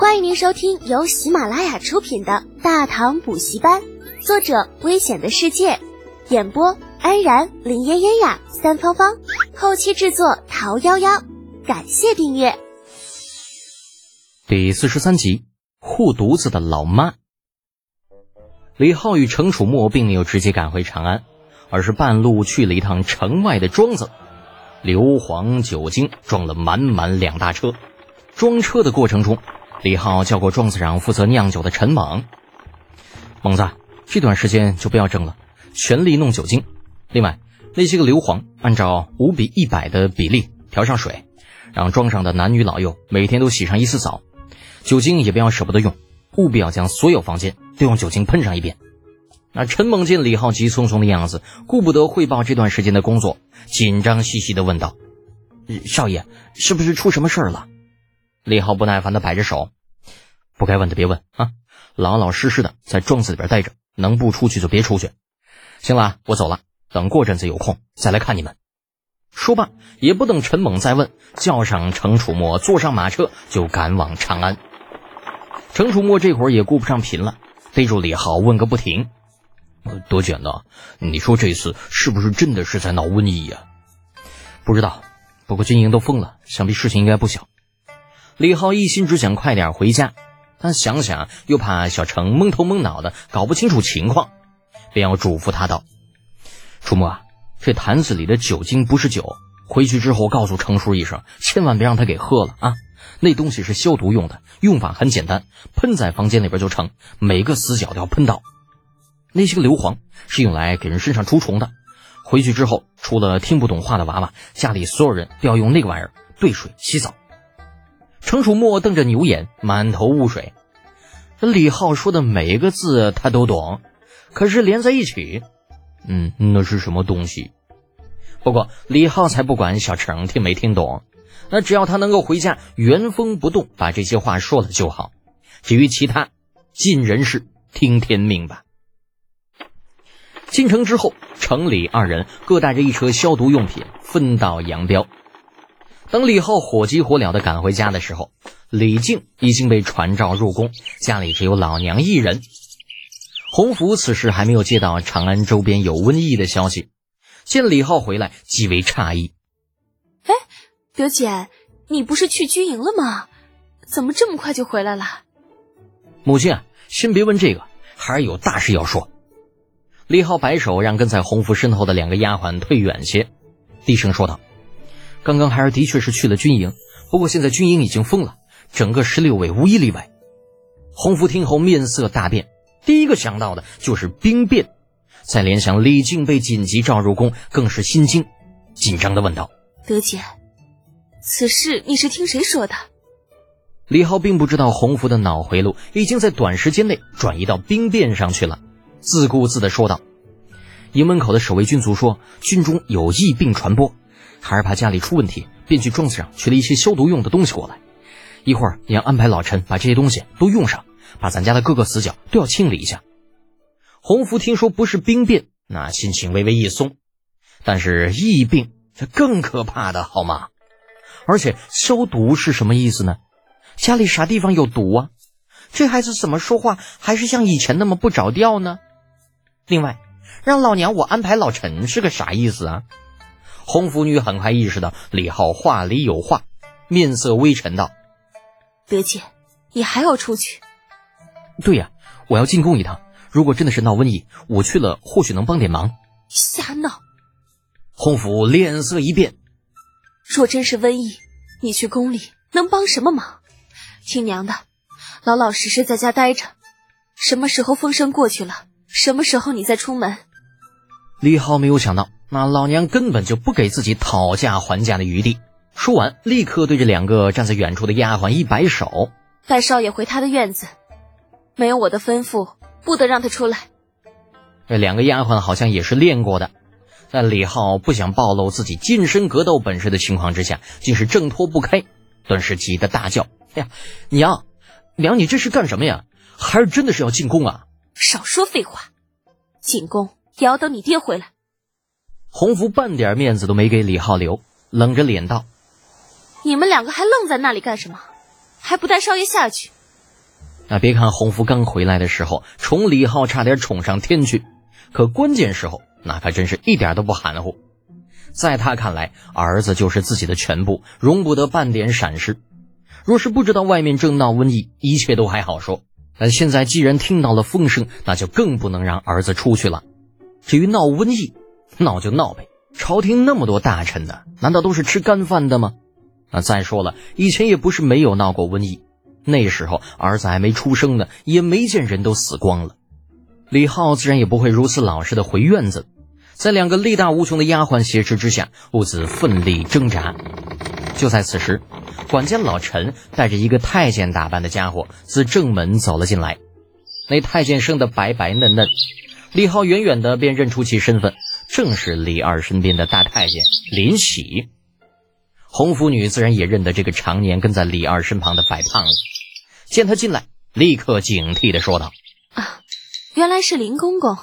欢迎您收听由喜马拉雅出品的《大唐补习班》，作者：危险的世界，演播：安然、林嫣嫣呀、三芳芳，后期制作：桃夭夭。感谢订阅。第四十三集，护犊子的老妈。李浩与程楚墨并没有直接赶回长安，而是半路去了一趟城外的庄子，硫磺、酒精装了满满两大车。装车的过程中，李浩叫过庄子上负责酿酒的陈猛：“猛子，这段时间就不要蒸了，全力弄酒精。另外，那些个硫磺按照五比一百的比例调上水，让庄上的男女老幼每天都洗上一次澡。酒精也不要舍不得用，务必要将所有房间都用酒精喷上一遍。”那陈猛见李浩急匆匆的样子，顾不得汇报这段时间的工作，紧张兮兮的问道：“少爷，是不是出什么事儿了？”李浩不耐烦的摆着手：“不该问的别问啊，老老实实的在庄子里边待着，能不出去就别出去。行了，我走了，等过阵子有空再来看你们。”说罢，也不等陈猛再问，叫上程楚墨，坐上马车就赶往长安。程楚墨这会儿也顾不上贫了，逮住李浩问个不停：“多卷呢？你说这次是不是真的是在闹瘟疫呀？”不知道，不过军营都封了，想必事情应该不小。李浩一心只想快点回家，但想想又怕小程蒙头蒙脑的搞不清楚情况，便要嘱咐他道：“楚墨啊，这坛子里的酒精不是酒，回去之后告诉程叔一声，千万别让他给喝了啊！那东西是消毒用的，用法很简单，喷在房间里边就成，每个死角都要喷到。那些个硫磺是用来给人身上除虫的，回去之后除了听不懂话的娃娃，家里所有人都要用那个玩意儿兑水洗澡。”程楚墨瞪着牛眼，满头雾水。这李浩说的每一个字他都懂，可是连在一起，嗯，那是什么东西？不过李浩才不管小程听没听懂，那只要他能够回家原封不动把这些话说了就好。至于其他，尽人事，听天命吧。进城之后，程李二人各带着一车消毒用品，分道扬镳。等李浩火急火燎的赶回家的时候，李靖已经被传召入宫，家里只有老娘一人。洪福此时还没有接到长安周边有瘟疫的消息，见李浩回来，极为诧异。哎，德姐，你不是去军营了吗？怎么这么快就回来了？母亲啊，先别问这个，还是有大事要说。李浩摆手，让跟在洪福身后的两个丫鬟退远些，低声说道。刚刚孩儿的确是去了军营，不过现在军营已经封了，整个十六位无一例外。洪福听后面色大变，第一个想到的就是兵变，再联想李靖被紧急召入宫，更是心惊，紧张的问道：“德姐，此事你是听谁说的？”李浩并不知道洪福的脑回路已经在短时间内转移到兵变上去了，自顾自的说道：“营门口的守卫军卒说，军中有疫病传播。”孩儿怕家里出问题，便去庄子上取了一些消毒用的东西过来。一会儿也要安排老陈把这些东西都用上，把咱家的各个死角都要清理一下。洪福听说不是兵变，那心情微微一松。但是疫病这更可怕的好吗？而且消毒是什么意思呢？家里啥地方有毒啊？这孩子怎么说话还是像以前那么不着调呢？另外，让老娘我安排老陈是个啥意思啊？红福女很快意识到李浩话里有话，面色微沉道：“德姐，你还要出去？”“对呀，我要进宫一趟。如果真的是闹瘟疫，我去了或许能帮点忙。”“瞎闹！”红福脸色一变。“若真是瘟疫，你去宫里能帮什么忙？听娘的，老老实实在家待着。什么时候风声过去了，什么时候你再出门。”李浩没有想到。那老娘根本就不给自己讨价还价的余地。说完，立刻对着两个站在远处的丫鬟一摆手：“带少爷回他的院子，没有我的吩咐，不得让他出来。”这两个丫鬟好像也是练过的，在李浩不想暴露自己近身格斗本事的情况之下，竟是挣脱不开，顿时急得大叫：“哎呀，娘，娘，你这是干什么呀？孩儿真的是要进宫啊！”少说废话，进宫也要等你爹回来。洪福半点面子都没给李浩留，冷着脸道：“你们两个还愣在那里干什么？还不带少爷下去？那别看洪福刚回来的时候宠李浩差点宠上天去，可关键时候那可真是一点都不含糊。在他看来，儿子就是自己的全部，容不得半点闪失。若是不知道外面正闹瘟疫，一切都还好说。但现在既然听到了风声，那就更不能让儿子出去了。至于闹瘟疫，闹就闹呗。朝廷那么多大臣呢，难道都是吃干饭的吗？啊，再说了，以前也不是没有闹过瘟疫。那时候儿子还没出生呢，也没见人都死光了。李浩自然也不会如此老实的回院子，在两个力大无穷的丫鬟挟持之下，兀自奋力挣扎。就在此时，管家老陈带着一个太监打扮的家伙自正门走了进来。那太监生得白白嫩嫩，李浩远远的便认出其身份，正是李二身边的大太监林喜。红拂女自然也认得这个常年跟在李二身旁的白胖子。见他进来，立刻警惕的说道：“啊，原来是林公公，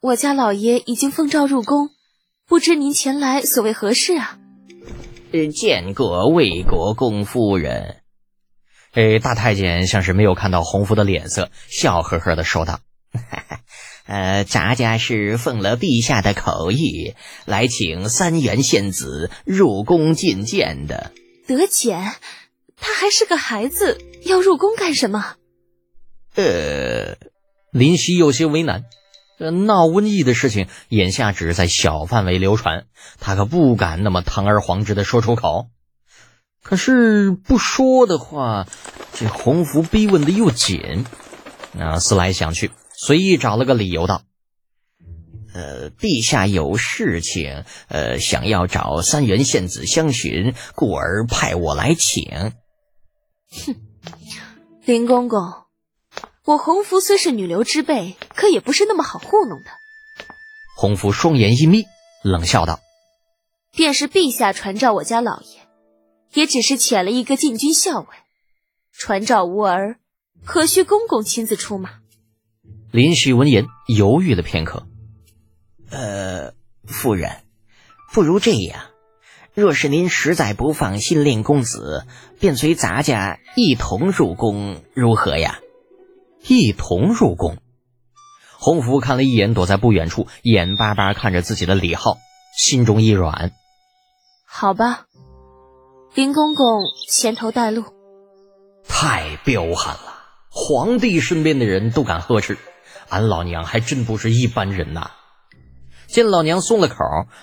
我家老爷已经奉诏入宫，不知您前来所为何事啊？”“见过魏国公夫人。”哎，大太监像是没有看到洪福的脸色，笑呵呵的说道：“ 呃，咱家是奉了陛下的口谕，来请三元县子入宫觐见的。”德简。他还是个孩子，要入宫干什么？呃，林夕有些为难。这闹瘟疫的事情，眼下只是在小范围流传，他可不敢那么堂而皇之的说出口。可是不说的话，这洪福逼问的又紧。啊思来想去，随意找了个理由道：“呃，陛下有事情，呃，想要找三原县子相询，故而派我来请。”哼，林公公，我洪福虽是女流之辈，可也不是那么好糊弄的。洪福双眼一眯，冷笑道：“便是陛下传召我家老爷，也只是遣了一个禁军校尉，传召无儿，何须公公亲自出马？”林旭闻言犹豫了片刻，呃，夫人，不如这样。若是您实在不放心令公子，便随咱家一同入宫，如何呀？一同入宫。洪福看了一眼躲在不远处、眼巴巴看着自己的李浩，心中一软。好吧，林公公前头带路。太彪悍了！皇帝身边的人都敢呵斥，俺老娘还真不是一般人呐！见老娘松了口，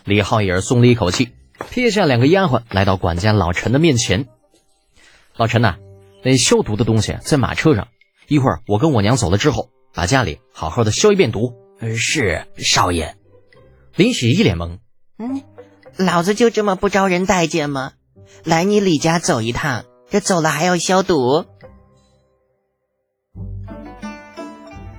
李浩也是松了一口气。撇下两个丫鬟，来到管家老陈的面前。老陈呐，那消毒的东西在马车上，一会儿我跟我娘走了之后，把家里好好的消一遍毒。是少爷。林喜一脸懵。嗯，老子就这么不招人待见吗？来你李家走一趟，这走了还要消毒？